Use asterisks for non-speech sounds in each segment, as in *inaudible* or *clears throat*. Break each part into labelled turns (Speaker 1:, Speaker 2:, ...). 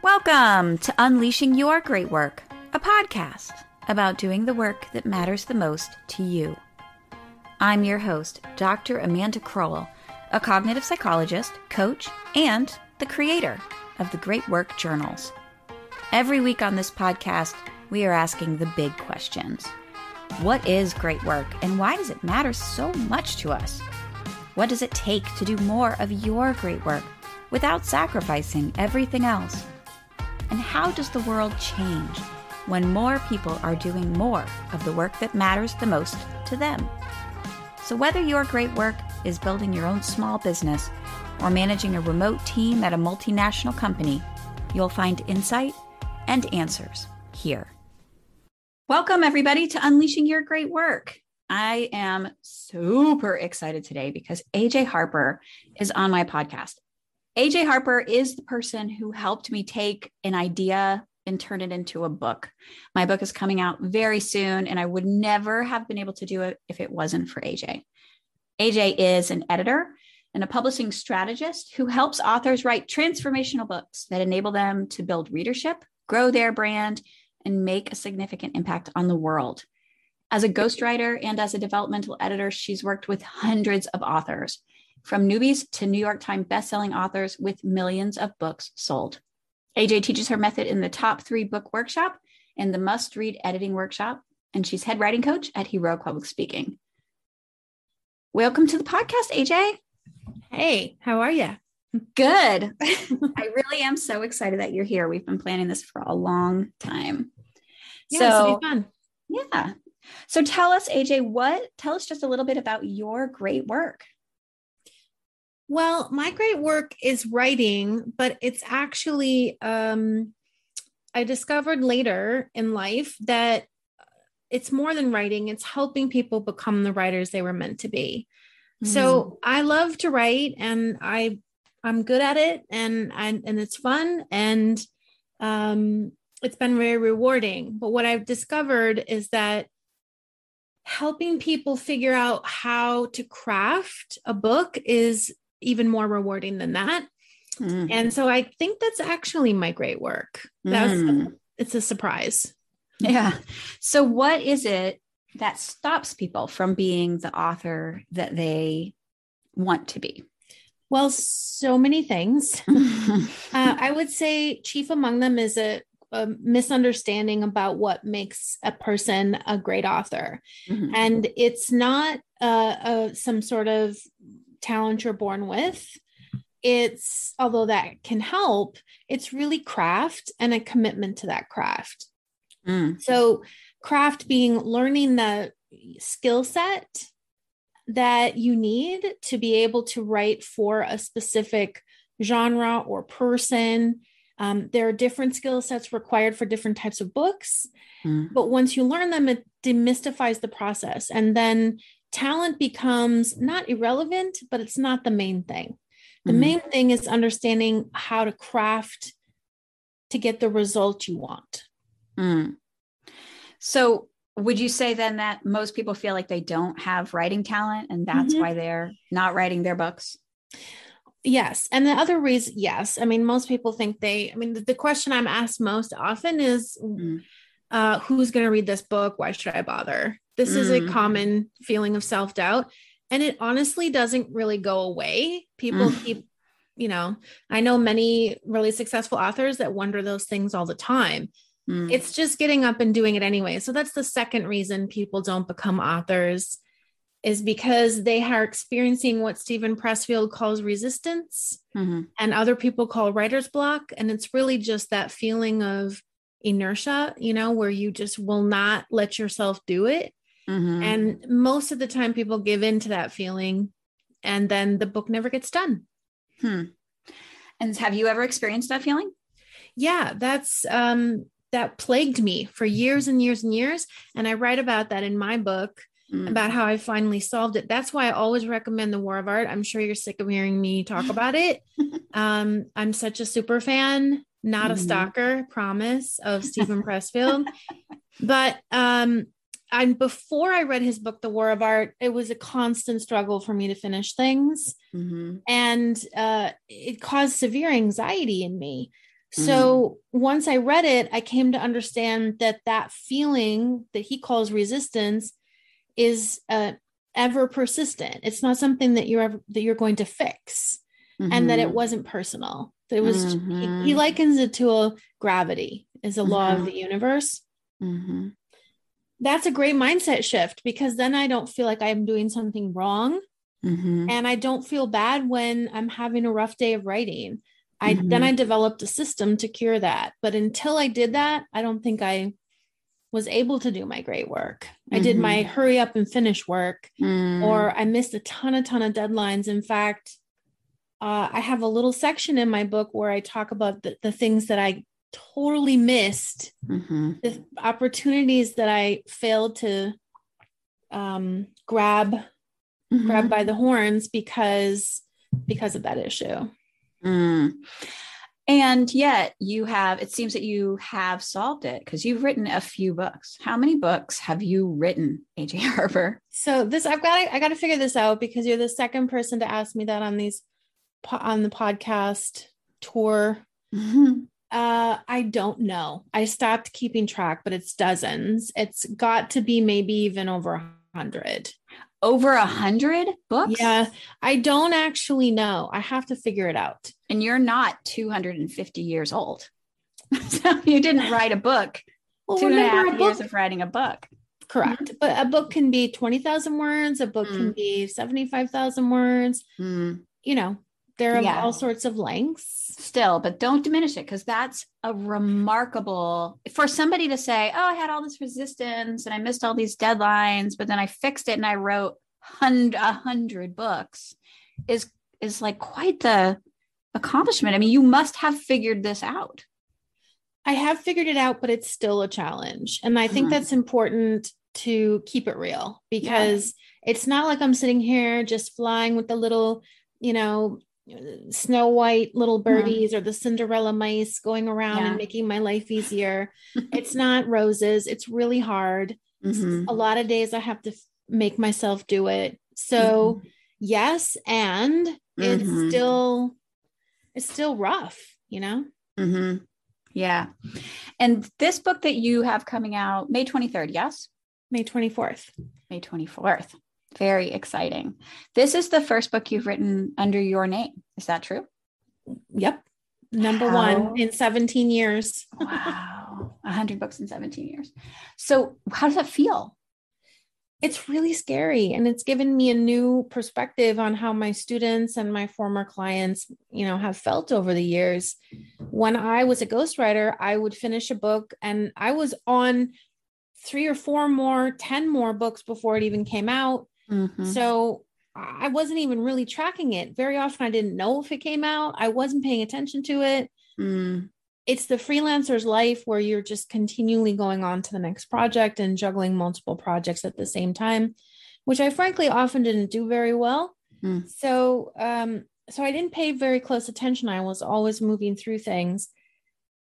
Speaker 1: Welcome to Unleashing Your Great Work, a podcast about doing the work that matters the most to you. I'm your host, Dr. Amanda Crowell, a cognitive psychologist, coach, and the creator of the Great Work Journals. Every week on this podcast, we are asking the big questions. What is great work and why does it matter so much to us? What does it take to do more of your great work without sacrificing everything else? And how does the world change when more people are doing more of the work that matters the most to them? So, whether your great work is building your own small business or managing a remote team at a multinational company, you'll find insight and answers here. Welcome, everybody, to Unleashing Your Great Work. I am super excited today because AJ Harper is on my podcast. AJ Harper is the person who helped me take an idea and turn it into a book. My book is coming out very soon, and I would never have been able to do it if it wasn't for AJ. AJ is an editor and a publishing strategist who helps authors write transformational books that enable them to build readership, grow their brand, and make a significant impact on the world. As a ghostwriter and as a developmental editor, she's worked with hundreds of authors from newbies to New York Times bestselling authors with millions of books sold. AJ teaches her method in the top three book workshop and the must read editing workshop, and she's head writing coach at Heroic Public Speaking. Welcome to the podcast, AJ.
Speaker 2: Hey, how are you?
Speaker 1: Good. *laughs* I really am so excited that you're here. We've been planning this for a long time.
Speaker 2: Yeah, so, fun.
Speaker 1: Yeah. So tell us, AJ, what, tell us just a little bit about your great work.
Speaker 2: Well, my great work is writing, but it's actually, um, I discovered later in life that it's more than writing, it's helping people become the writers they were meant to be. Mm-hmm. So I love to write and I I'm good at it and and, and it's fun and um it's been very rewarding. But what I've discovered is that helping people figure out how to craft a book is even more rewarding than that. Mm. And so I think that's actually my great work. That's mm. it's a surprise.
Speaker 1: Yeah. So what is it that stops people from being the author that they want to be?
Speaker 2: Well, so many things. *laughs* uh, I would say chief among them is a, a, misunderstanding about what makes a person a great author. Mm-hmm. And it's not uh, some sort of talent you're born with. It's, although that can help, it's really craft and a commitment to that craft. Mm. So, craft being learning the skill set that you need to be able to write for a specific genre or person. Um, there are different skill sets required for different types of books. Mm. But once you learn them, it demystifies the process. And then talent becomes not irrelevant, but it's not the main thing. The mm. main thing is understanding how to craft to get the result you want.
Speaker 1: Mm. So, would you say then that most people feel like they don't have writing talent and that's mm-hmm. why they're not writing their books?
Speaker 2: Yes. And the other reason, yes. I mean, most people think they, I mean, the, the question I'm asked most often is mm. uh, who's going to read this book? Why should I bother? This mm. is a mm. common feeling of self doubt. And it honestly doesn't really go away. People mm. keep, you know, I know many really successful authors that wonder those things all the time. Mm. It's just getting up and doing it anyway. So that's the second reason people don't become authors is because they are experiencing what Steven Pressfield calls resistance mm-hmm. and other people call writer's block. And it's really just that feeling of inertia, you know, where you just will not let yourself do it. Mm-hmm. And most of the time, people give in to that feeling and then the book never gets done.
Speaker 1: Hmm. And have you ever experienced that feeling?
Speaker 2: Yeah, that's um that plagued me for years and years and years. And I write about that in my book mm. about how I finally solved it. That's why I always recommend The War of Art. I'm sure you're sick of hearing me talk *laughs* about it. um, I'm such a super fan, not mm-hmm. a stalker, promise, of Steven Pressfield. But um, and before I read his book, The War of Art, it was a constant struggle for me to finish things. Mm-hmm. And uh, it caused severe anxiety in me So mm. once I read it, I came to understand that that feeling that he calls resistance is uh, ever persistent. It's not something that you're ever, that you're going to fix, mm-hmm. and that it mm-hmm. wasn't personal. That it was. Mm-hmm. He, he, mm-hmm. likens it to a gravity is a law mm-hmm. of the universe. Mm-hmm. That's a great mindset shift because then I don't feel like I'm doing something wrong. And I don't feel bad when I'm having a rough day of writing. I mm-hmm. then I developed a system to cure that. But until I did that, I don't think I was able to do my great work. Mm-hmm. I did my mm-hmm. hurry up and finish work, mm. or I missed a ton, a ton of deadlines. In fact, uh, I have a little section in my book where I talk about the, the things that I totally missed, mm-hmm. the opportunities that I failed to um, grab, grab mm-hmm. by the horns because because of that issue.
Speaker 1: Mm. And yet you have, it seems that you have solved it because you've written a few books. How many books have you written, AJ *laughs* Harper?
Speaker 2: So this, I've got to, I got to figure this out because you're the second person to ask me that on these, on the podcast tour. Mm-hmm. Uh, I don't know. I stopped keeping track, but it's dozens. It's got to be maybe even over a hundred
Speaker 1: over a hundred books?
Speaker 2: Yeah, I don't actually know. I have to figure it out.
Speaker 1: And you're not 250 years old. *laughs* so you didn't write a book. Well, two and a half a years of writing a book.
Speaker 2: Correct. Mm-hmm. But a book can be 20,000 words, a book mm. can be 75,000 words. Mm. You know, there are yeah. all sorts of lengths.
Speaker 1: Still, but don't diminish it because that's a remarkable for somebody to say, Oh, I had all this resistance and I missed all these deadlines, but then I fixed it and I wrote a hundred books is is like quite the accomplishment. I mean, you must have figured this out.
Speaker 2: I have figured it out, but it's still a challenge. And I think mm-hmm. that's important to keep it real because yeah. it's not like I'm sitting here just flying with the little, you know, snow white little birdies mm-hmm. or the cinderella mice going around yeah. and making my life easier *laughs* it's not roses it's really hard mm-hmm. a lot of days i have to f- make myself do it so mm-hmm. yes and it's mm-hmm. still it's still rough you know
Speaker 1: mm-hmm. yeah and this book that you have coming out may 23rd yes
Speaker 2: may 24th
Speaker 1: may 24th very exciting. This is the first book you've written under your name. Is that true?
Speaker 2: Yep. Number how? one in 17 years.
Speaker 1: wow. 100 books in 17 years. So, how does that feel?
Speaker 2: It's really scary and it's given me a new perspective on how my students and my former clients, you know, have felt over the years. When I was a ghostwriter, I would finish a book and I was on three or four more, 10 more books before it even came out. Mm-hmm. So I wasn't even really tracking it. Very often I didn't know if it came out. I wasn't paying attention to it. Mm. It's the freelancer's life where you're just continually going on to the next project and juggling multiple projects at the same time, which I frankly often didn't do very well. Mm. So um so I didn't pay very close attention. I was always moving through things.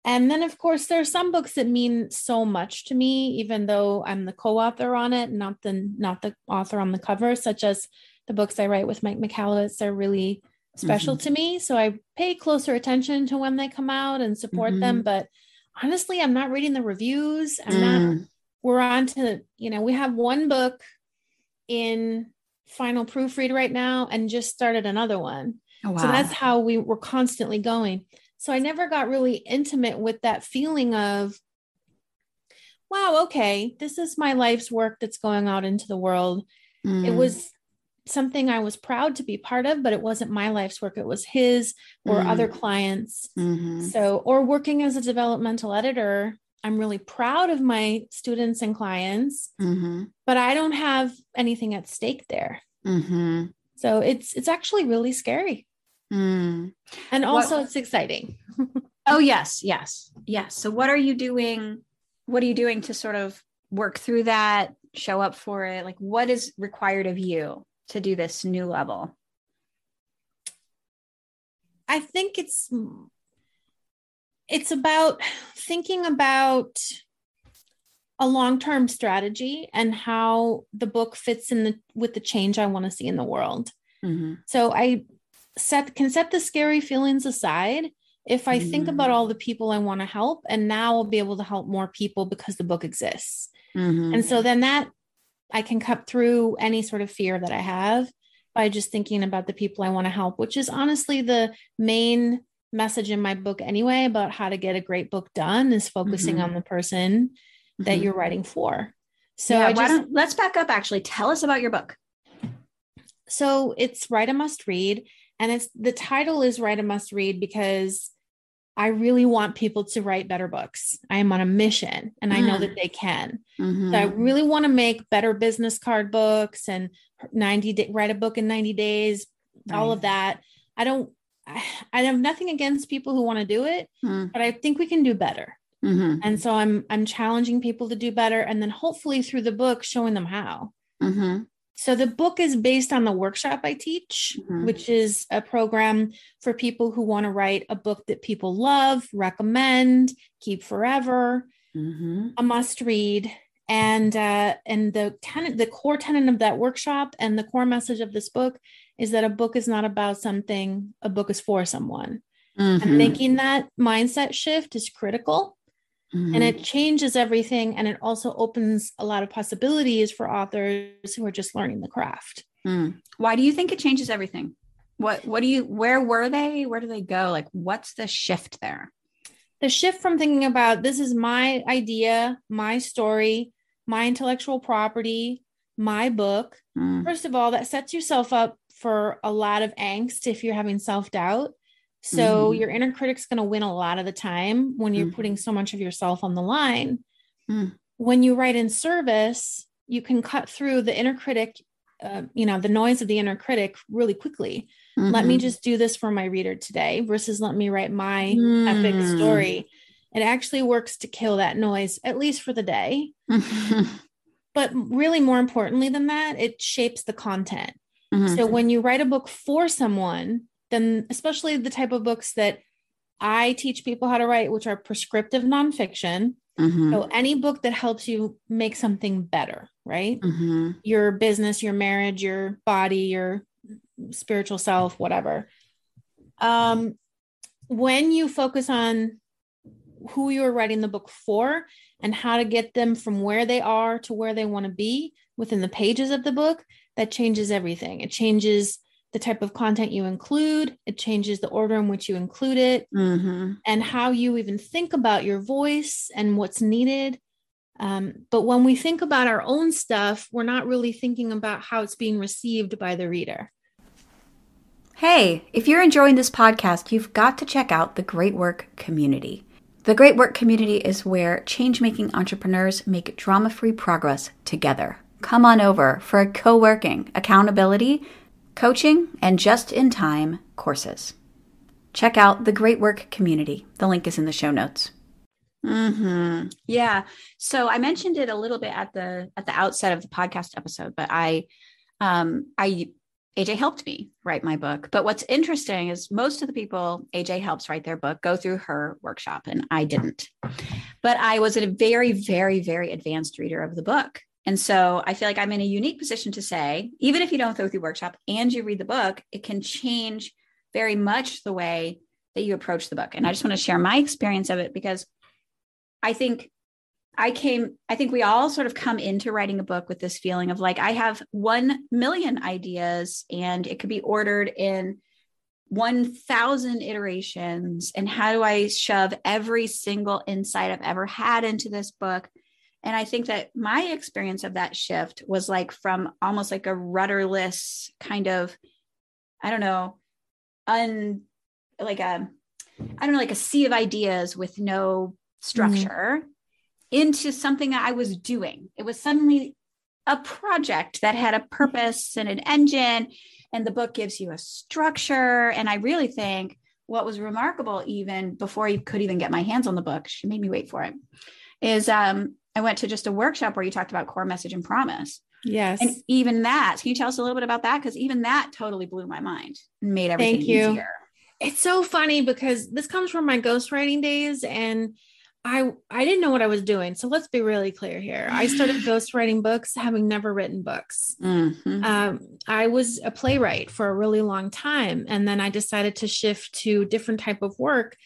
Speaker 2: And then, of course, there are some books that mean so much to me, even though I'm the co-author on it, not the not the author on the cover, such as the books I write with Mike Michalowicz are really special mm-hmm. to me. So I pay closer attention to when they come out and support mm-hmm. them. But honestly, I'm not reading the reviews. I'm mm. not, we're on to, you know, we have one book in final proofread right now and just started another one. Oh, wow. So that's how we were constantly going. So I never got really intimate with that feeling of, wow, okay, this is my life's work that's going out into the world. Mm. It was something I was proud to be part of, but it wasn't my life's work. It was his or mm. other clients. Mm-hmm. So, or working as a developmental editor, I'm really proud of my students and clients, mm-hmm. but I don't have anything at stake there. Mm-hmm. So it's it's actually really scary. Mm. And also, what, it's exciting. *laughs*
Speaker 1: oh, yes, yes, yes. So, what are you doing? What are you doing to sort of work through that, show up for it? Like, what is required of you to do this new level?
Speaker 2: I think it's it's about thinking about a long-term strategy and how the book fits in the with the change I want to see in the world. Mm-hmm. So I set can set the scary feelings aside if I think
Speaker 1: Mm.
Speaker 2: about all the people I want to help, and now I'll be able to help more people because the book exists.
Speaker 1: Mhm.
Speaker 2: And so then that I can cut through any sort of fear that I have by just thinking about the people I want to help, which is honestly the main message in my book anyway about how to get a great book done is focusing
Speaker 1: Mhm.
Speaker 2: on the person that
Speaker 1: Mhm.
Speaker 2: you're writing for. So
Speaker 1: yeah,
Speaker 2: just
Speaker 1: let's back up actually. Tell us about your book.
Speaker 2: so it's write a must read and it's the title is write a must read because I really want people to write better books. I am on a mission and I know
Speaker 1: Mm.
Speaker 2: that they can.
Speaker 1: Mhm.
Speaker 2: So I really want to make better business card books and 90 day, write a book in 90 days, All of that. I don't I, *sighs* I have nothing against people who want to do it,
Speaker 1: Mm.
Speaker 2: but I think we can do better.
Speaker 1: Mhm.
Speaker 2: And so I'm I'm challenging people to do better and then hopefully through the book showing them how.
Speaker 1: Mhm.
Speaker 2: So the book is based on the workshop I teach,
Speaker 1: Mhm.
Speaker 2: which is a program for people who want to write a book that people love, recommend, keep forever,
Speaker 1: Mhm.
Speaker 2: a must read. And uh, and the tenant, the core tenet of that workshop and the core message of this book is that a book is not about something, a book is for someone.
Speaker 1: Mhm.
Speaker 2: And making that mindset shift is critical
Speaker 1: Mhm.
Speaker 2: and it changes everything and it also opens a lot of possibilities for authors who are just learning the craft.
Speaker 1: Mm. Why do you think it changes everything? What what do you where were they? Where do they go? Like what's the shift there?
Speaker 2: the shift from thinking about this is my idea, my story, my intellectual property, my book.
Speaker 1: Mm.
Speaker 2: First of all, that sets yourself up for a lot of angst if you're having self doubt. So
Speaker 1: Mhm.
Speaker 2: your inner critic's going to win a lot of the time when you're
Speaker 1: Mhm.
Speaker 2: putting so much of yourself on the line.
Speaker 1: Mm.
Speaker 2: When you write in service, you can cut through the inner critic, uh, you know, the noise of the inner critic really quickly. Let me
Speaker 1: Mhm.
Speaker 2: just do this for my reader today versus let me write my epic
Speaker 1: Mm.
Speaker 2: story. It actually works to kill that noise, at least for the day. *laughs* But really, more importantly than that, it shapes the content.
Speaker 1: Mhm.
Speaker 2: So when you write a book for someone, then especially the type of books that I teach people how to write, which are prescriptive nonfiction.
Speaker 1: Mhm.
Speaker 2: So any book that helps you make something better, right?
Speaker 1: Mhm.
Speaker 2: Your business, your marriage, your body, your spiritual self, whatever. Um, when you focus on who you're writing the book for and how to get them from where they are to where they want to be within the pages of the book, that changes everything. It changes the type of content you include, it changes the order in which you include it,
Speaker 1: Mhm.
Speaker 2: and how you even think about your voice and what's needed. Um, but when we think about our own stuff, we're not really thinking about how it's being received by the reader.
Speaker 1: Hey, if you're enjoying this podcast, you've got to check out the Great Work Community. The Great Work Community is where change making entrepreneurs make drama free progress together. Come on over for a co working, accountability, coaching, and just in time courses. Check out the Great Work Community. The link is in the show notes. Hmm. Yeah. So I mentioned it a little bit at the at the outset of the podcast episode, but I, um, I AJ helped me write my book. But what's interesting is most of the people AJ helps write their book go through her workshop, and I didn't. But I was a very, very, very advanced reader of the book. And so I feel like I'm in a unique position to say, even if you don't go through workshop and you read the book, it can change very much the way that you approach the book. And I just want to share my experience of it because I think I came, I think we all sort of come into writing a book with this feeling of like, I have 1 million ideas and it could be ordered in 1,000 iterations. And how do I shove every single insight I've ever had into this book? And I think that my experience of that shift was like from almost like a rudderless kind of, I don't know, un like a, I don't know, like a sea of ideas with no structure into something that I was doing. It was suddenly a project that had a purpose and an engine, and the book gives you a structure. And I really think what was remarkable, even before you could even get my hands on the book, she made me wait for it, is um, I went to just a workshop where you talked about core message and promise.
Speaker 2: Yes.
Speaker 1: And even that, can you tell us a little bit about that? Because even that totally blew my mind and made everything
Speaker 2: Thank you.
Speaker 1: easier.
Speaker 2: it's so funny because this comes from my ghostwriting days and I I didn't know what I was doing. So let's be really clear here. I started *gasps* ghostwriting books having never written books.
Speaker 1: Mhm.
Speaker 2: Um, I was a playwright for a really long time and then I decided to shift to different type of work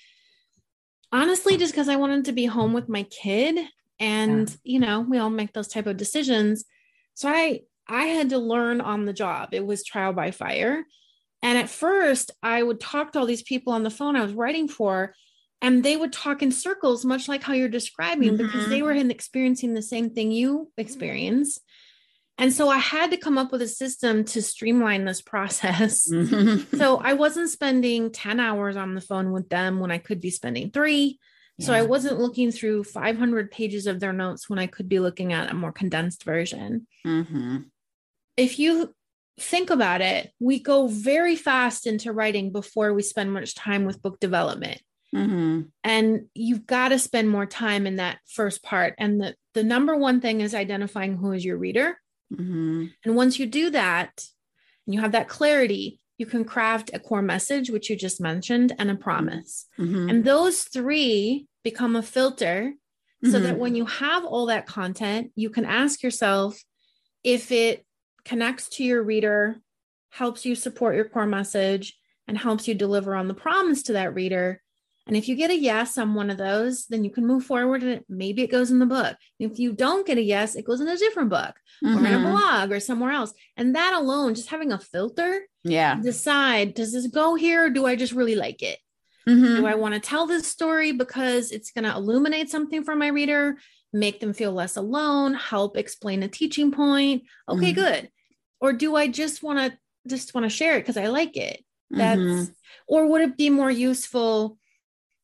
Speaker 2: Honestly, just because I wanted to be home with my kid. And, yeah. you know, we all make those type of decisions. So I I had to learn on the job. It was trial by fire. And at first, I would talk to all these people on the phone I was writing for, and they would talk in circles, much like how you're describing, mm-hmm. because they mm-hmm. were experiencing the same thing you experience. And so I had to come up with a system to streamline this process. Mm-hmm. So I wasn't spending 10 hours on the phone with them when I could be spending three. Yeah. So I wasn't looking through 500 pages of their notes when I could be looking at a more condensed version. Mm-hmm. If you think about it, we go very fast into writing before we spend much time with book development. Mm-hmm. And you've got to spend more time in that first part. And the, the number one thing is identifying who is your reader. Mm-hmm. And once you do that and you have that clarity, you can craft a core message, which you just mentioned, and a promise. Mm-hmm. And those three become a filter so mm-hmm. that when you have all that content, you can ask yourself if it connects to your reader, helps you support your core message, and helps you deliver on the promise to that reader, and if you get a yes on one of those, then you can move forward and maybe it goes in the book. If you don't get a yes, it goes in a different book mm-hmm. or in a mm-hmm. blog or somewhere else. And that alone, just having a filter,
Speaker 1: yeah,
Speaker 2: decide does this go here or do I just really like it? Mm-hmm. Do I want to tell this story because it's going to illuminate something for my reader, make them feel less alone, help explain a teaching point? Okay, mm-hmm. good. Or do I just want to just want to share it because I like it? That's mm-hmm. or would it be more useful?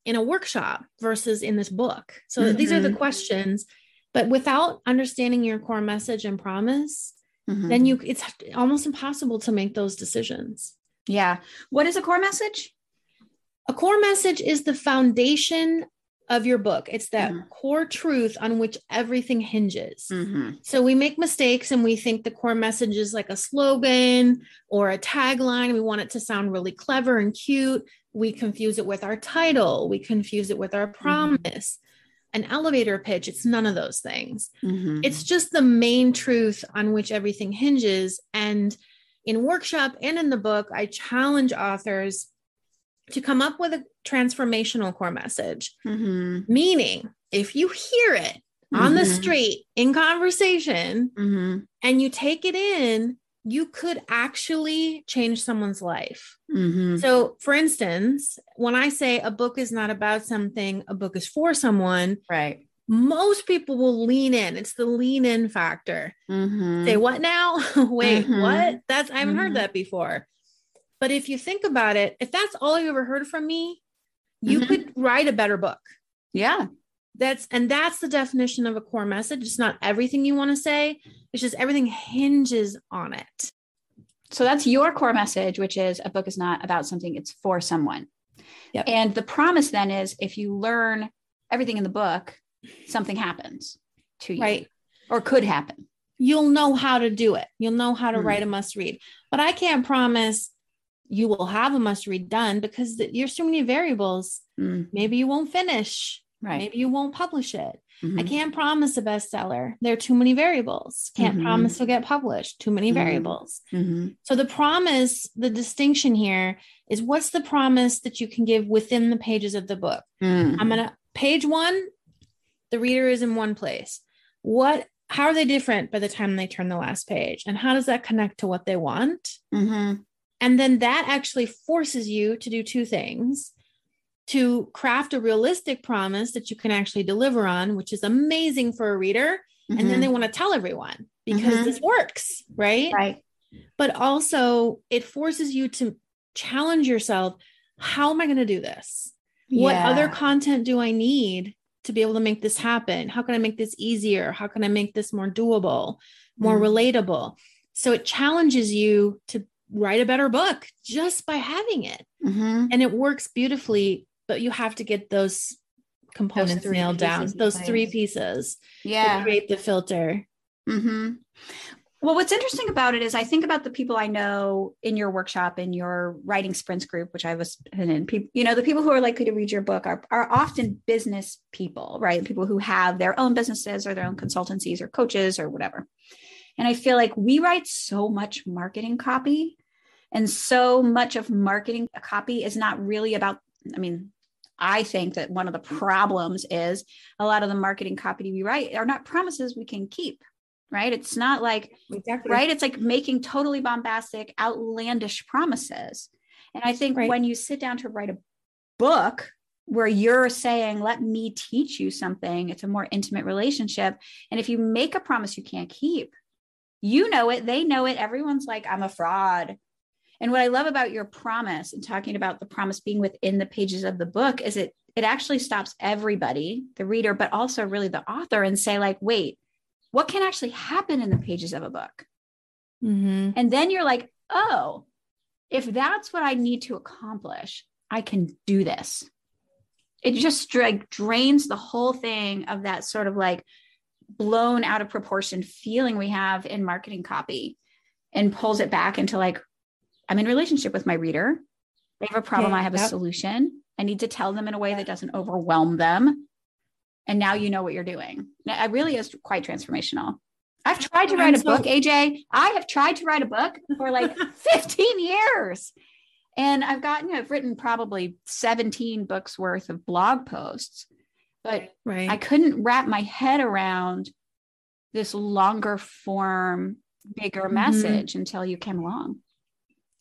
Speaker 2: In a workshop versus in this book? So mm-hmm. these are the mm-hmm. questions. But without understanding your core message and promise, mm-hmm. then you it's almost impossible to make those decisions.
Speaker 1: Yeah. What is a core message?
Speaker 2: A core message is the foundation of your book. It's that mm-hmm. core truth on which everything hinges. Mm-hmm. So we make mistakes and we think the core message is like a slogan or a tagline. We want it to sound really clever and cute we confuse it with our title we confuse it with our mm-hmm. promise mm-hmm. an elevator pitch it's none of those things mm-hmm. it's just the main truth on which everything hinges and in workshop and in the book i challenge authors to come up with a transformational core message mm-hmm. meaning if you hear it on the mm-hmm. street in conversation mm-hmm. and you take it in you could actually change someone's life. Mm-hmm. So, for instance, when I say a book is not about something, a book is for someone,
Speaker 1: right?
Speaker 2: Most people will lean in. It's the lean in factor. Mm-hmm. Say, what now? *laughs* Wait, mm-hmm. what? That's, I haven't heard mm-hmm. that before. But if you think about it, if that's all you ever heard from me, you mm-hmm. could write a better book.
Speaker 1: Yeah.
Speaker 2: That's and that's the definition of a core message. It's not everything you want to say, it's just everything hinges on it.
Speaker 1: So that's your core message, which is a book is not about something, it's for someone. Yep. And the promise then is if you learn everything in the book, something happens to you.
Speaker 2: Right.
Speaker 1: Or could happen.
Speaker 2: You'll know how to do it. You'll know how to mm. write a must read. But I can't promise you will have a must read done because there's so many variables. Mm. Maybe you won't finish. Right. Maybe you won't publish it. Mm-hmm. I can't promise a bestseller. There are too many variables. Can't mm-hmm. promise to get published. Too many mm-hmm. variables. Mm-hmm. So the promise, the distinction here is what's the promise that you can give within the pages of the book? I'm mm-hmm. gonna page one, the reader is in one place. What how are they different by the time they turn the last page? And how does that connect to what they want? Mm-hmm. And then that actually forces you to do two things to craft a realistic promise that you can actually deliver on, which is amazing for a reader. Mm-hmm. And then mm-hmm. they want to tell everyone because mm-hmm. this works, right?
Speaker 1: Right.
Speaker 2: But also, it forces you to challenge yourself how am I going to do this? Yeah. What other content do I need to be able to make this happen? How can I make this easier? How can I make this more doable, more mm. relatable? So it challenges you to write a better book just by having it. Mm-hmm. And it works beautifully but you have to get those components those nailed down those three pieces
Speaker 1: yeah
Speaker 2: create the filter
Speaker 1: mm-hmm. well what's interesting about it is i think about the people i know in your workshop in your writing sprints group which i was in people you know the people who are likely to read your book are, are often business people right people who have their own businesses or their own consultancies or coaches or whatever and i feel like we write so much marketing copy and so much of marketing a copy is not really about i mean I think that one of the problems is a lot of the marketing copy we write are not promises we can keep, right? It's not like, exactly. right? It's like making totally bombastic, outlandish promises. And I think right. when you sit down to write a book where you're saying, let me teach you something, it's a more intimate relationship. And if you make a promise you can't keep, you know it, they know it. Everyone's like, I'm a fraud. And what I love about your promise and talking about the promise being within the pages of the book is it it actually stops everybody, the reader, but also really the author, and say, like, wait, what can actually happen in the pages of a book? Mm-hmm. And then you're like, oh, if that's what I need to accomplish, I can do this. It just like drains the whole thing of that sort of like blown out of proportion feeling we have in marketing copy and pulls it back into like I'm in relationship with my reader. They have a problem. Yeah, I have yep. a solution. I need to tell them in a way that doesn't overwhelm them. And now you know what you're doing. It really is quite transformational. I've tried to write a book, AJ. I have tried to write a book for like *laughs* 15 years. And I've gotten, I've written probably 17 books worth of blog posts, but right. I couldn't wrap my head around this longer form, bigger mm-hmm. message until you came along.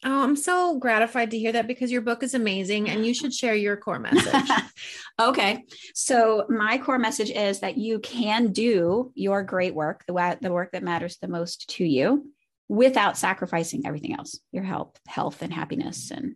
Speaker 2: Oh, I'm so gratified to hear that because your book is amazing and you should share your core message. *laughs*
Speaker 1: okay. So, my core message is that you can do your great work, the, the work that matters the most to you, without sacrificing everything else your health, health, and happiness, and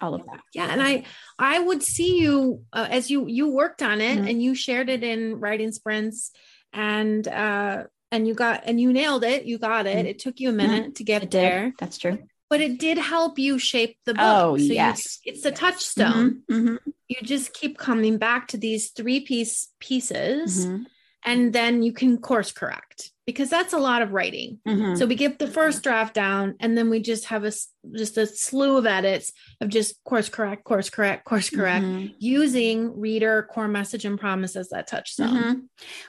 Speaker 1: all of that.
Speaker 2: Yeah. And I, I would see you uh, as you, you worked on it mm-hmm. and you shared it in writing sprints and, uh, and you got and you nailed it you got it mm-hmm. it took you a minute mm-hmm. to get there
Speaker 1: that's true
Speaker 2: but it did help you shape the book.
Speaker 1: Oh, so yes.
Speaker 2: You, it's a touchstone. Mm-hmm, mm-hmm. You just keep coming back to these three piece pieces mm-hmm. and then you can course correct because that's a lot of writing. Mm-hmm. So we get the first draft down and then we just have a just a slew of edits of just course correct, course correct, course correct mm-hmm. using reader core message and promise as that touchstone. Mm-hmm.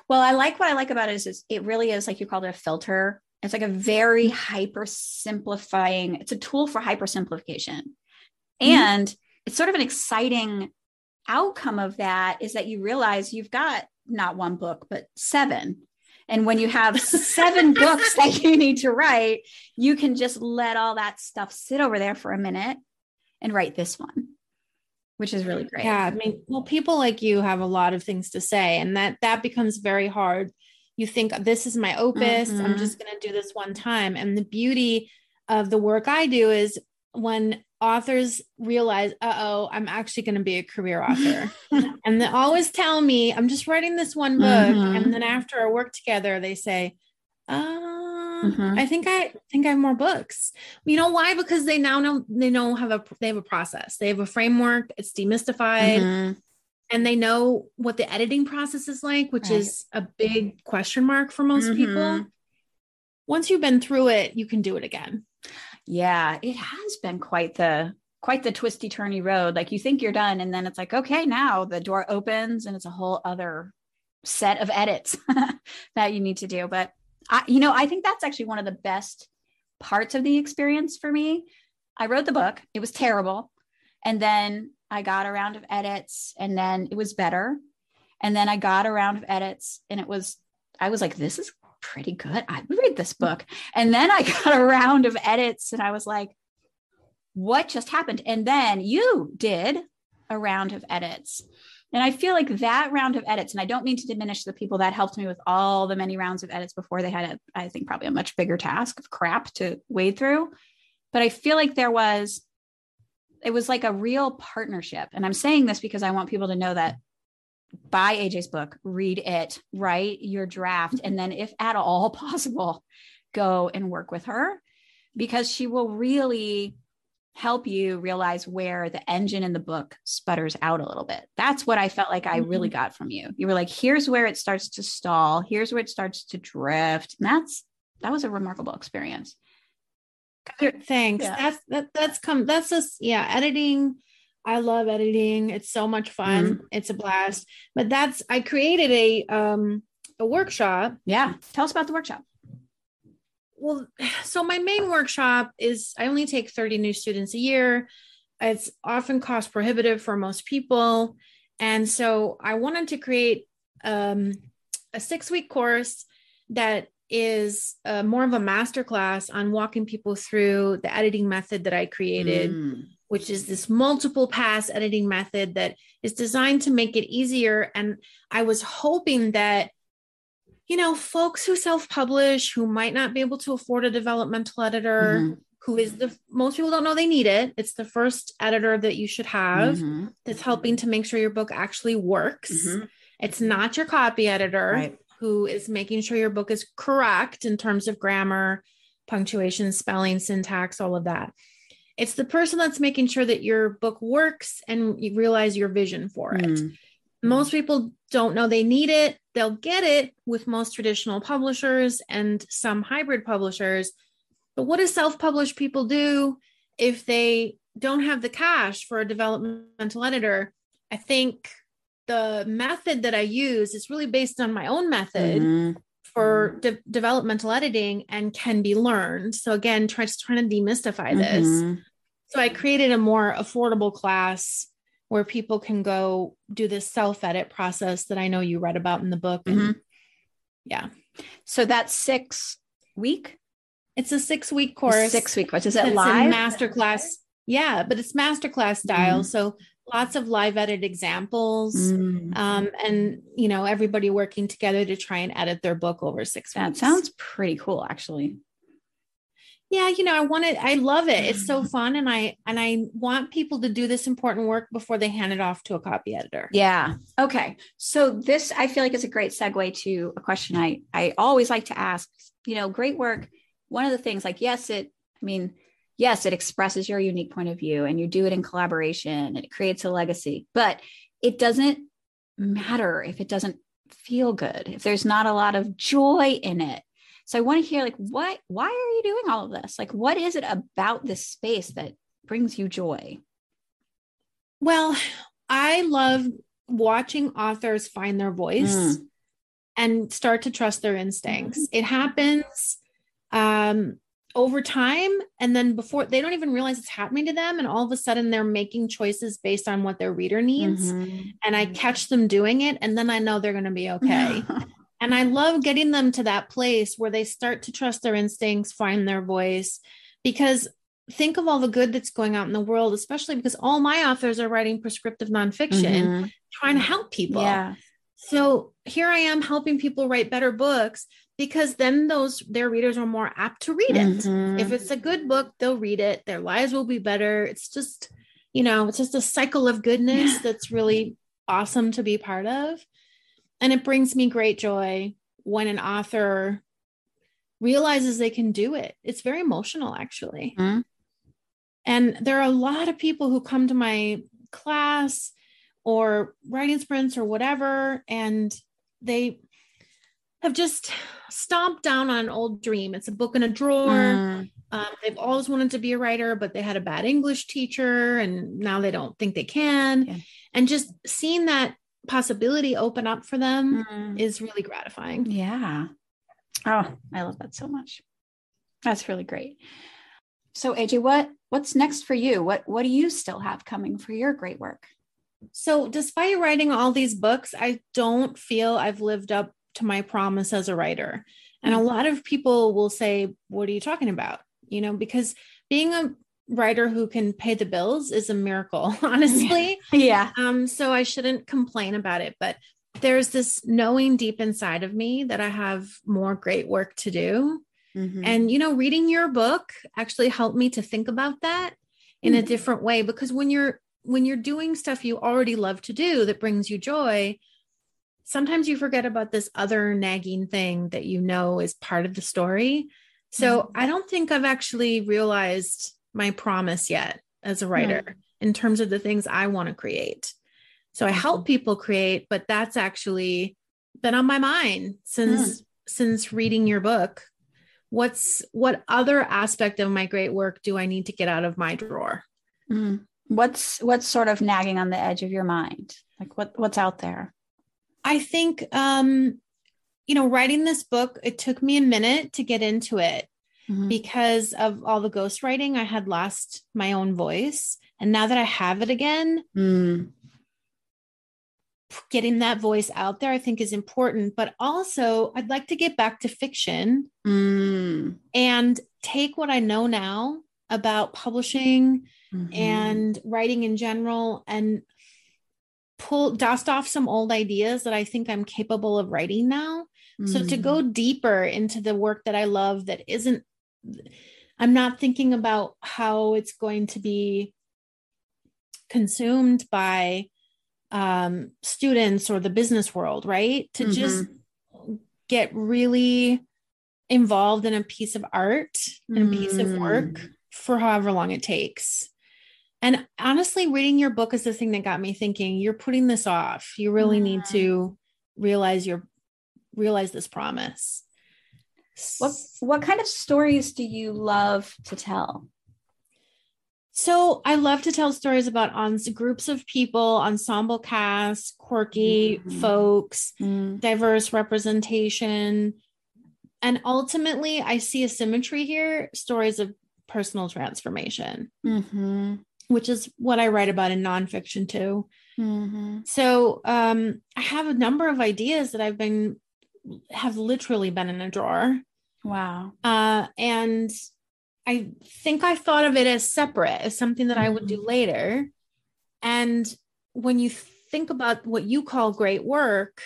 Speaker 1: Well, I like what I like about it is, is it really is like you called it a filter it's like a very hyper simplifying, it's a tool for hyper simplification. Mm-hmm. And it's sort of an exciting outcome of that is that you realize you've got not one book, but seven. And when you have seven *laughs* books that you need to write, you can just let all that stuff sit over there for a minute and write this one, which is really great.
Speaker 2: Yeah. I mean, well, people like you have a lot of things to say, and that that becomes very hard you think this is my opus. Mm-hmm. i'm just going to do this one time. And the beauty of the work i do is when authors realize uh-oh i'm actually going to be a career author. *laughs* And they always tell me i'm just writing this one book. Mm-hmm. and then after our work together they say uh, mm-hmm. i think i think i have more books. You know why? Because they now know they know have a they have a process. They have a framework. It's demystified. Mm-hmm and they know what the editing process is like, which right. is a big question mark for most mm-hmm. people. Once you've been through it, you can do it again.
Speaker 1: Yeah, it has been quite the quite the twisty turny road. Like you think you're done and then it's like okay, now the door opens and it's a whole other set of edits *laughs* that you need to do. But I you know, I think that's actually one of the best parts of the experience for me. I wrote the book. It was terrible. And then I got a round of edits and then it was better. And then I got a round of edits and it was, I was like, this is pretty good. I would read this book. And then I *laughs* got a round of edits and I was like, what just happened? And then you did a round of edits. And I feel like that round of edits, and I don't mean to diminish the people that helped me with all the many rounds of edits before they had, a, I think, probably a much bigger task of crap to wade through. But I feel like there was it was like a real partnership. And I'm saying this because I want people to know that buy AJ's book, read it, write your draft, and then, if at all *laughs* possible, go and work with her because she will really help you realize where the engine in the book sputters out a little bit. That's what I felt like I really mm-hmm. got from you. You were like, here's where it starts to stall, here's where it starts to drift. And that's that was a remarkable experience.
Speaker 2: Thanks. Yeah. That's that that's come that's just yeah, editing. I love editing. It's so much fun. Mm-hmm. It's a blast. But that's I created a um a workshop.
Speaker 1: Yeah. Tell us about the workshop.
Speaker 2: Well, *sighs* so my main workshop is I only take 30 new students a year. It's often cost prohibitive for most people. And so I wanted to create um, a six week course that is uh, more of a masterclass on walking people through the editing method that I created, mm. which is this multiple pass editing method that is designed to make it easier. And I was hoping that, you know, folks who self publish, who might not be able to afford a developmental editor, mm-hmm. who is the most people don't know they need it. It's the first editor that you should have mm-hmm. that's helping to make sure your book actually works. Mm-hmm. It's not your copy editor. Right who is making sure your book is correct in terms of grammar, punctuation, spelling, syntax, all of that. It's the person that's making sure that your book works and you realize your vision for it. Mm. Most people don't know they need it. They'll get it with most traditional publishers and some hybrid publishers. But what do self published people do if they don't have the cash for a developmental editor? I think the method that I use is really based on my own method mm-hmm. for de- developmental editing and can be learned. So again, try, just trying to demystify mm-hmm. this. So I created a more affordable class where people can go do this self edit process that I know you read about in the book. Mm-hmm. Yeah.
Speaker 1: So that's six week.
Speaker 2: It's a six week course.
Speaker 1: Six week course. Is it live?
Speaker 2: Masterclass. Yeah, but it's masterclass style. Mm-hmm. So lots of live edit examples mm. um, and you know everybody working together to try and edit their book over six
Speaker 1: that weeks. sounds pretty cool actually.
Speaker 2: Yeah you know i want it i love it. It's so fun and i and i want people to do this important work before they hand it off to a copy editor.
Speaker 1: Yeah. Okay. So this i feel like is a great segue to a question i i always like to ask. You know great work. One of the things like yes it i mean yes, it expresses your unique point of view and you do it in collaboration and it creates a legacy, but it doesn't matter if it doesn't feel good, if there's not a lot of joy in it. So I want to hear like what why are you doing all of this? Like what is it about this space that brings you joy?
Speaker 2: Well, I love watching authors find their voice mm. and start to trust their instincts. Mm-hmm. It happens um over time and then before they don't even realize it's happening to them and all of a sudden they're making choices based on what their reader needs mm-hmm. and i catch them doing it and then i know they're going to be okay *laughs* and i love getting them to that place where they start to trust their instincts find their voice because think of all the good that's going out in the world especially because all my authors are writing prescriptive nonfiction mm-hmm. trying to help people
Speaker 1: yeah
Speaker 2: so here i am helping people write better books because then those their readers are more apt to read it. Mm-hmm. If it's a good book, they'll read it. Their lives will be better. It's just, you know, it's just a cycle of goodness yeah. that's really awesome to be part of. And it brings me great joy when an author realizes they can do it. It's very emotional actually. Mm-hmm. And there are a lot of people who come to my class or writing sprints or whatever and they have just stomped down on an old dream. It's a book in a drawer. Mm. Um, they've always wanted to be a writer, but they had a bad English teacher and now they don't think they can. Yeah. And just seeing that possibility open up for them mm. is really gratifying.
Speaker 1: Yeah. Oh, I love that so much. That's really great. So AJ, what what's next for you? What what do you still have coming for your great work?
Speaker 2: So, despite writing all these books, I don't feel I've lived up to my promise as a writer. And a mm-hmm. lot of people will say, What are you talking about? You know, because being a writer who can pay the bills is a miracle, *laughs* honestly. *laughs*
Speaker 1: Yeah.
Speaker 2: Um, so I shouldn't complain about it. But there's this knowing deep inside of me that I have more great work to do. Mm-hmm. And, you know, reading your book actually helped me to think about that in mm-hmm. a different way because when you're when you're doing stuff you already love to do that brings you joy sometimes you forget about this other nagging thing that you know is part of the story. So mm-hmm. I don't think I've actually realized my promise yet as a writer mm-hmm. in terms of the things I want to create. So I help mm-hmm. people create, but that's actually been on my mind since mm. since reading your book. What's what other aspect of my great work do I need to get out of my drawer?
Speaker 1: Mm. What's what's sort of nagging on the edge of your mind? Like what what's out there?
Speaker 2: I think, um, you know, writing this book, it took me a minute to get into it mm-hmm. because of all the ghostwriting. I had lost my own voice. And now that I have it again, mm. getting that voice out there, I think is important. But also, I'd like to get back to fiction mm. and take what I know now about publishing mm-hmm. and writing in general and pull dust off some old ideas that I think I'm capable of writing now. Mm. So to go mm. deeper into the work that I love that isn't I'm not thinking about how it's going to be consumed by um, students or the business world, right? To mm-hmm. just get really involved in a piece of art and a piece of work mm. for however long it takes. And honestly, reading your book is the thing that got me thinking, you're putting this off. You really yeah. need to realize your realize this promise.
Speaker 1: What what kind of stories do you love to tell?
Speaker 2: So I love to tell stories about on groups of people, ensemble casts, quirky mm-hmm. folks, mm-hmm. diverse representation. And ultimately, I see a symmetry here stories of personal transformation, mm-hmm. Which is what I write about in nonfiction too. Mm-hmm. So um, I have a number of ideas that I've been, have literally been in a drawer.
Speaker 1: Wow.
Speaker 2: Uh, and I think I thought of it as separate, as something that mm-hmm. I would do mm-hmm. later. And when you think about what you call great work,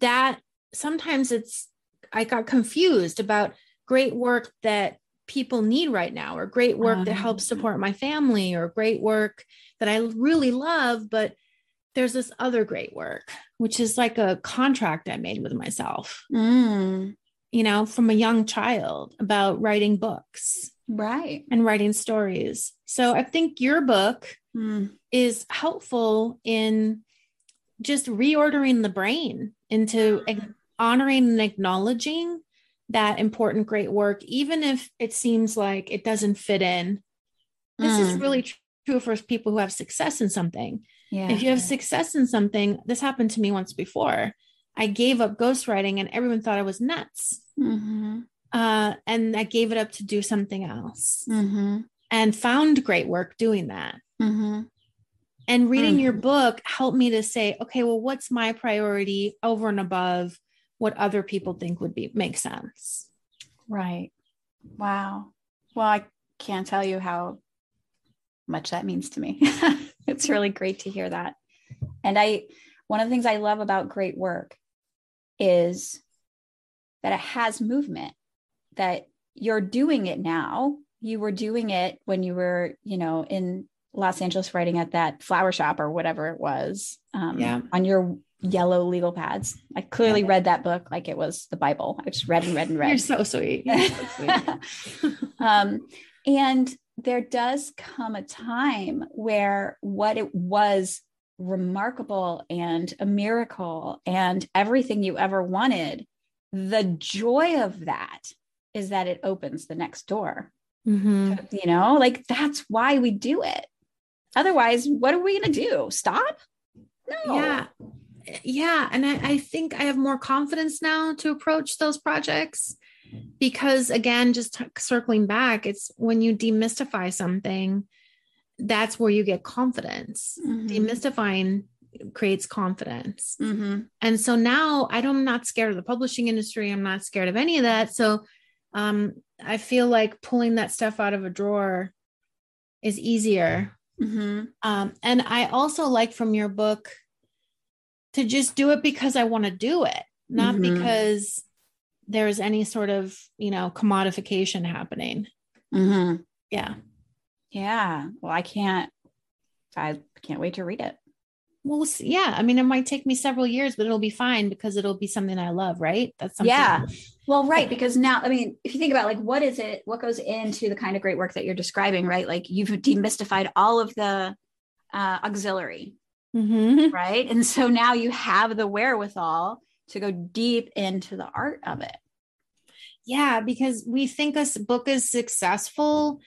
Speaker 2: that sometimes it's, I got confused about great work that people need right now, or great work um, that helps uh-huh. support my family, or great work that I really love, but there's this other great work, which is like a contract I made with myself. Mm you know, from a young child about writing books.
Speaker 1: Right.
Speaker 2: And writing stories. So I think your book mm. is helpful in just reordering the brain into honoring and acknowledging that important great work, even if it seems like it doesn't fit in. This mm. is really true for people who have success in something. Yeah. If you have success in something, this happened to me once before. I gave up ghostwriting and everyone thought I was nuts. Mm-hmm. Uh, and I gave it up to do something else mm-hmm. and found great work doing that. Mm-hmm. And reading your mm-hmm. book helped me to say, okay, well, what's my priority over and above what other people think would be make sense?
Speaker 1: Right. Wow. Well, I can't tell you how much that means to me. *laughs* it's really great to hear that. And I, one of the things I love about great work is that it has movement, that you're doing it now. You were doing it when you were, you know, in Los Angeles writing at that flower shop or whatever it was um, yeah. on your yellow legal pads. I clearly yeah. read that book like it was the Bible. I just read and read and *laughs* read.
Speaker 2: You're so sweet. *laughs* You're so
Speaker 1: sweet. um, and there does come a time where what it was remarkable and a miracle and everything you ever wanted, the joy of that is that it opens the next door. Mm-hmm. You know, like that's why we do it. Otherwise, what are we going to do? Stop?
Speaker 2: No. Yeah. Yeah. And I, I think I have more confidence now to approach those projects because, again, just t- circling back, it's when you demystify something that's where you get confidence. Mm-hmm. Demystifying creates confidence. Mm-hmm. And so now I don't, I'm not scared of the publishing industry. I'm not scared of any of that. So um, I feel like pulling that stuff out of a drawer is easier. Mm-hmm. Um, and I also like from your book to just do it because I want to do it, not mm-hmm. because there's any sort of, you know, commodification happening. Mm-hmm. Yeah.
Speaker 1: Yeah. Well, I can't, I can't wait to read it.
Speaker 2: Well, yeah. I mean, it might take me several years, but it'll be fine because it'll be something I love, right?
Speaker 1: That's something. Yeah. Well, right. Because now, I mean, if you think about like, what is it, what goes into the kind of great work that you're describing, right? Like you've demystified all of the uh, auxiliary, mm-hmm. *laughs* right? And so now you have the wherewithal to go deep into the art of it.
Speaker 2: Yeah. Because we think a book is successful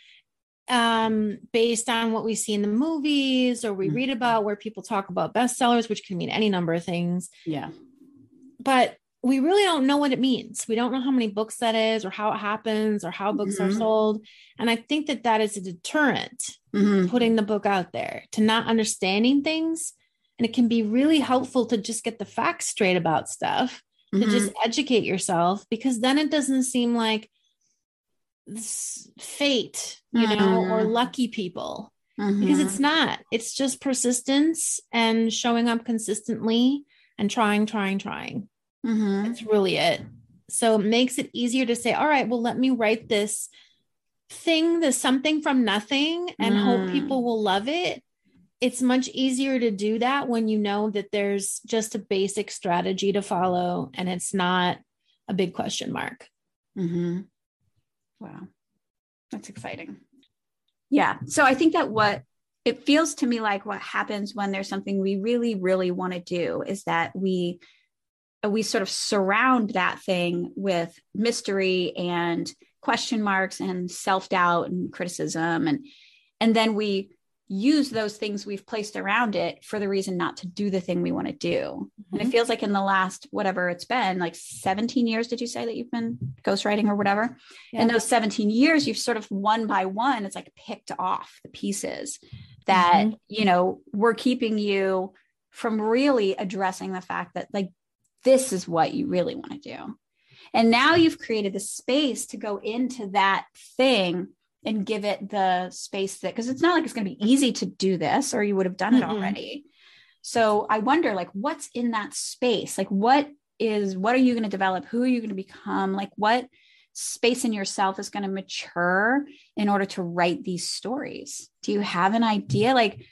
Speaker 2: um, based on what we see in the movies or we mm-hmm. read about where people talk about bestsellers, which can mean any number of things.
Speaker 1: Yeah.
Speaker 2: But we really don't know what it means. We don't know how many books that is or how it happens or how books mm-hmm. are sold. And I think that that is a deterrent mm-hmm. putting the book out there to not understanding things And it can be really helpful to just get the facts straight about stuff, mm-hmm. to just educate yourself, because then it doesn't seem like fate, you mm-hmm. know, or mm-hmm. lucky people. Mm-hmm. Because it's not, it's just persistence and showing up consistently and trying, trying, trying. Mm-hmm. That's really it. So it makes it easier to say, all right, well, let me write this thing, this something from nothing, and mm. hope people will love it. It's much easier to do that when you know that there's just a basic strategy to follow and it's not a big question mark.
Speaker 1: Mm-hmm. Wow. That's exciting. Yeah. So I think that what it feels to me like what happens when there's something we really, really want to do is that we we sort of surround that thing with mystery and question marks and self-doubt and criticism and and then we use those things we've placed around it for the reason not to do the thing we want to do mm-hmm. and it mm-hmm. feels like in the last whatever it's been like 17 years did you say that you've been ghostwriting or whatever yeah. in those 17 years you've sort of one by one it's like picked off the pieces that mm-hmm. you know were keeping you from really addressing the fact that like this is what you really want to do. And now you've created the space to go into that thing and give it the space that, because it's not like it's going to be easy to do this or you would have done it mm-hmm. already. So I wonder, like, what's in that space? Like, what is, what are you going to develop? Who are you going to become? Like, what space in yourself is going to mature in order to write these stories? Do you have an idea? Like,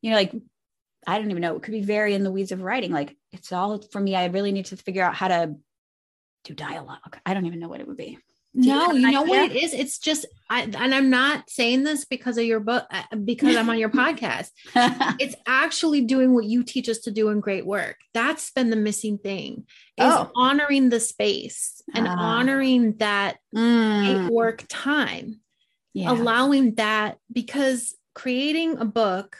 Speaker 1: you know, like I don't even know. It could be very in the weeds of writing. Like it's all for me. I really need to figure out how to do dialogue. I don't even know what it would be.
Speaker 2: Do no, you, you know what it is? It's just, I, and I'm not saying this because of your book, uh, because I'm on your *laughs* podcast. *laughs* it's actually doing what you teach us to do in great work. That's been the missing thing is oh. honoring the space and uh, honoring that mm. work time, yeah. allowing that because creating a book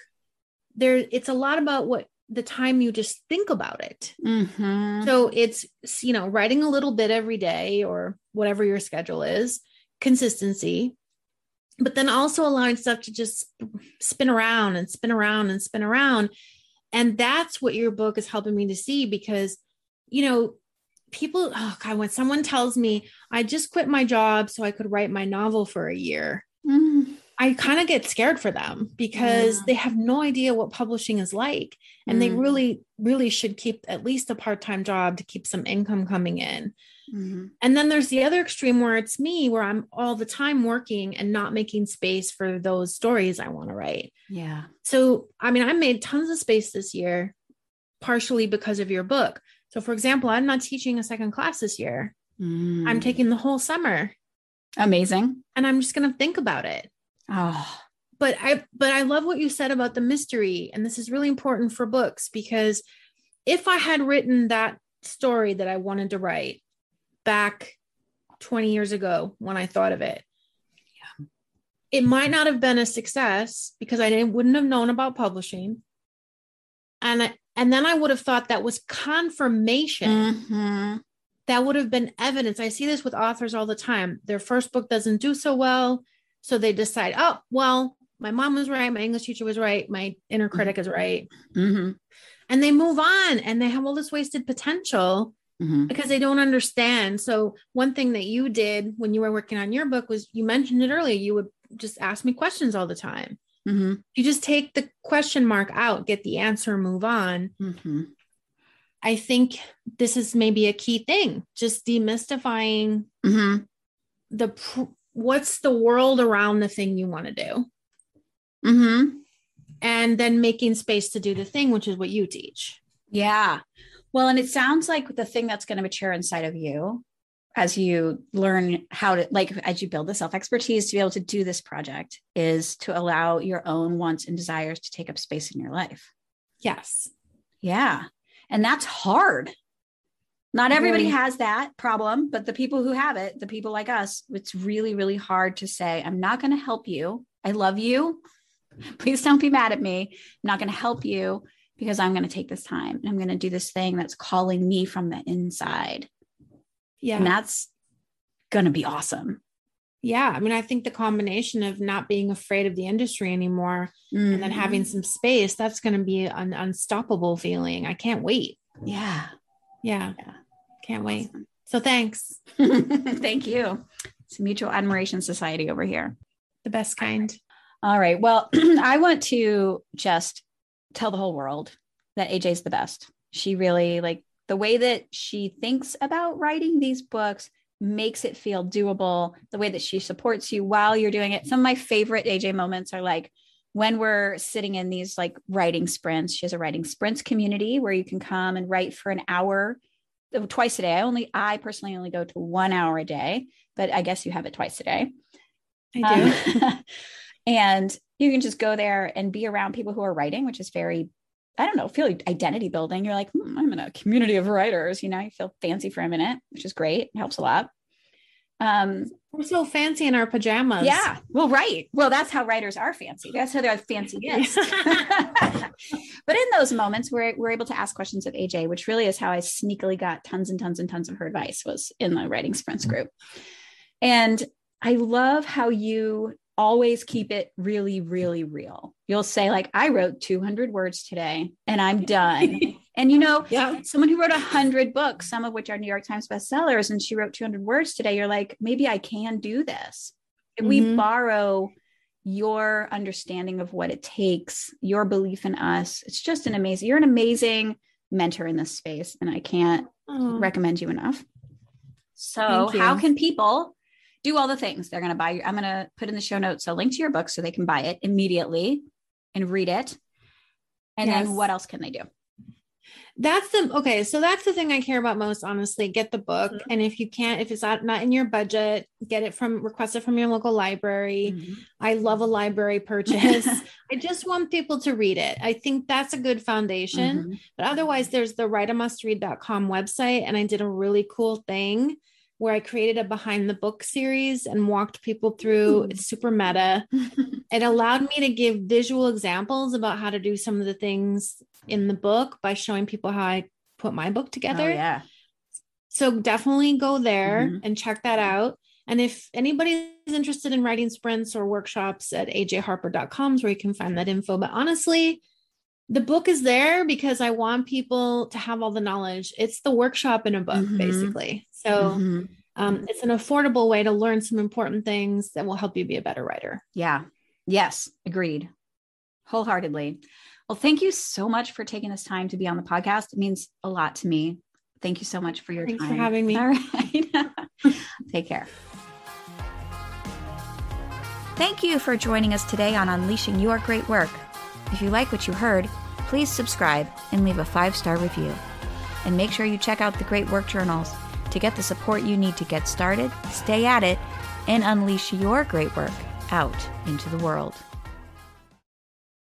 Speaker 2: there it's a lot about what the time you just think about it. Mm-hmm. So it's, you know, writing a little bit every day or whatever your schedule is, consistency, but then also allowing stuff to just spin around and spin around and spin around. And that's what your book is helping me to see because, you know, people, oh God, when someone tells me, I just quit my job so I could write my novel for a year. Mm-hmm. I kind of get scared for them because yeah. they have no idea what publishing is like. And mm. they really, really should keep at least a part time job to keep some income coming in. Mm-hmm. And then there's the other extreme where it's me, where I'm all the time working and not making space for those stories I want to write.
Speaker 1: Yeah.
Speaker 2: So, I mean, I made tons of space this year, partially because of your book. So, for example, I'm not teaching a second class this year, mm. I'm taking the whole summer.
Speaker 1: Amazing.
Speaker 2: And I'm just going to think about it.
Speaker 1: Oh,
Speaker 2: but I but I love what you said about the mystery and this is really important for books because if I had written that story that I wanted to write back 20 years ago when I thought of it yeah. it might not have been a success because I didn't wouldn't have known about publishing. And I, and then I would have thought that was confirmation. Mm-hmm. that would have been evidence. I see this with authors all the time. Their first book doesn't do so well so they decide, oh, well, my mom was right. My English teacher was right. My inner mm-hmm. critic is right. Mm-hmm. And they move on and they have all this wasted potential mm-hmm. because they don't understand. So, one thing that you did when you were working on your book was you mentioned it earlier, you would just ask me questions all the time. Mm-hmm. You just take the question mark out, get the answer, move on. Mm-hmm. I think this is maybe a key thing, just demystifying mm-hmm. the pr- what's the world around the thing you want to do? Mm-hmm. and then making space to do the thing which is what you teach.
Speaker 1: Yeah. Well and it sounds like the thing that's going to mature inside of you as you learn how to like as you build the self expertise to be able to do this project is to allow your own wants and desires to take up space in your life.
Speaker 2: Yes.
Speaker 1: Yeah. And that's hard not everybody has that problem, but the people who have it, the people like us, it's really, really hard to say, I'm not going to help you. I love you. *laughs* Please don't be mad at me. I'm not going to help you because I'm going to take this time and I'm going to do this thing that's calling me from the inside.
Speaker 2: Yeah.
Speaker 1: And that's going to be awesome.
Speaker 2: yeah, I mean, I think the combination of not being afraid of the industry anymore mm-hmm. and then having mm-hmm. some space, that's going to be an unstoppable feeling. I can't wait.
Speaker 1: Yeah.
Speaker 2: Yeah. yeah. Can't wait. So thanks. *laughs*
Speaker 1: Thank you. It's a mutual admiration society over here.
Speaker 2: The best kind.
Speaker 1: All right. Well, *clears throat* I want to just tell the whole world that AJ's the best. She really like the way that she thinks about writing these books makes it feel doable the way that she supports you while you're doing it some of my favorite aj moments are like when we're sitting in these like writing sprints she has a writing sprints community where you can come and write for an hour twice a day i only i personally only go to one hour a day but i guess you have it twice a day
Speaker 2: i do um, *laughs*
Speaker 1: and you can just go there and be around people who are writing which is very I don't know, feel like identity building. You're like, hmm, I'm in a community of writers, you know, you feel fancy for a minute, which is great. It helps a lot.
Speaker 2: Um, we're so fancy in our pajamas.
Speaker 1: Yeah. Well, right. Well, that's how writers are fancy. That's how they're fancy gifts. *laughs* but in those moments, we're, we're able to ask questions of AJ, which really is how I sneakily got tons and tons and tons of her advice was in the writing sprints group. And I love how you always keep it really, really real. You'll say, like, I wrote 200 words today and I'm done. *laughs* and you know, yeah. someone who wrote a 100 books, some of which are New York Times bestsellers, and she wrote 200 words today, you're like, maybe I can do this. Mm-hmm. we borrow your understanding of what it takes, your belief in us, it's just an amazing, you're an amazing mentor in this space. And I can't oh. recommend you enough. So, how can people do all the things. They're going to buy, I'm going to put in the show notes a link to your book so they can buy it immediately and read it. And yes. then what else can they do?
Speaker 2: That's the okay. So that's the thing I care about most, honestly. Get the book. Mm-hmm. And if you can't, if it's not, not in your budget, get it from request it from your local library. Mm-hmm. I love a library purchase. *laughs* I just want people to read it. I think that's a good foundation. Mm-hmm. But otherwise, there's the writeamustread.com website. And I did a really cool thing where I created a behind the book series and walked people through. It's super meta. *laughs* it allowed me to give visual examples about how to do some of the things in the book by showing people how I put my book together. Oh,
Speaker 1: yeah.
Speaker 2: So definitely go there mm-hmm. and check that out. And if anybody is interested in writing sprints or workshops at ajharper.com is where you can find that info. But honestly, the book is there because I want people to have all the knowledge. It's the workshop in a book, mm-hmm. basically. So mm-hmm. um, it's an affordable way to learn some important things that will help you be a better writer.
Speaker 1: Yeah. Yes. Agreed. Wholeheartedly. Well, thank you so much for taking this time to be on the podcast. It means a lot to me. Thank you so much for your
Speaker 2: Thanks
Speaker 1: time.
Speaker 2: for having me. *laughs*
Speaker 1: All right. *laughs* Take care.
Speaker 3: Thank you for joining us today on Unleashing Your Great Work. If you like what you heard, please subscribe and leave a five star review. And make sure you check out the Great Work Journals to get the support you need to get started, stay at it, and unleash your great work out into the world.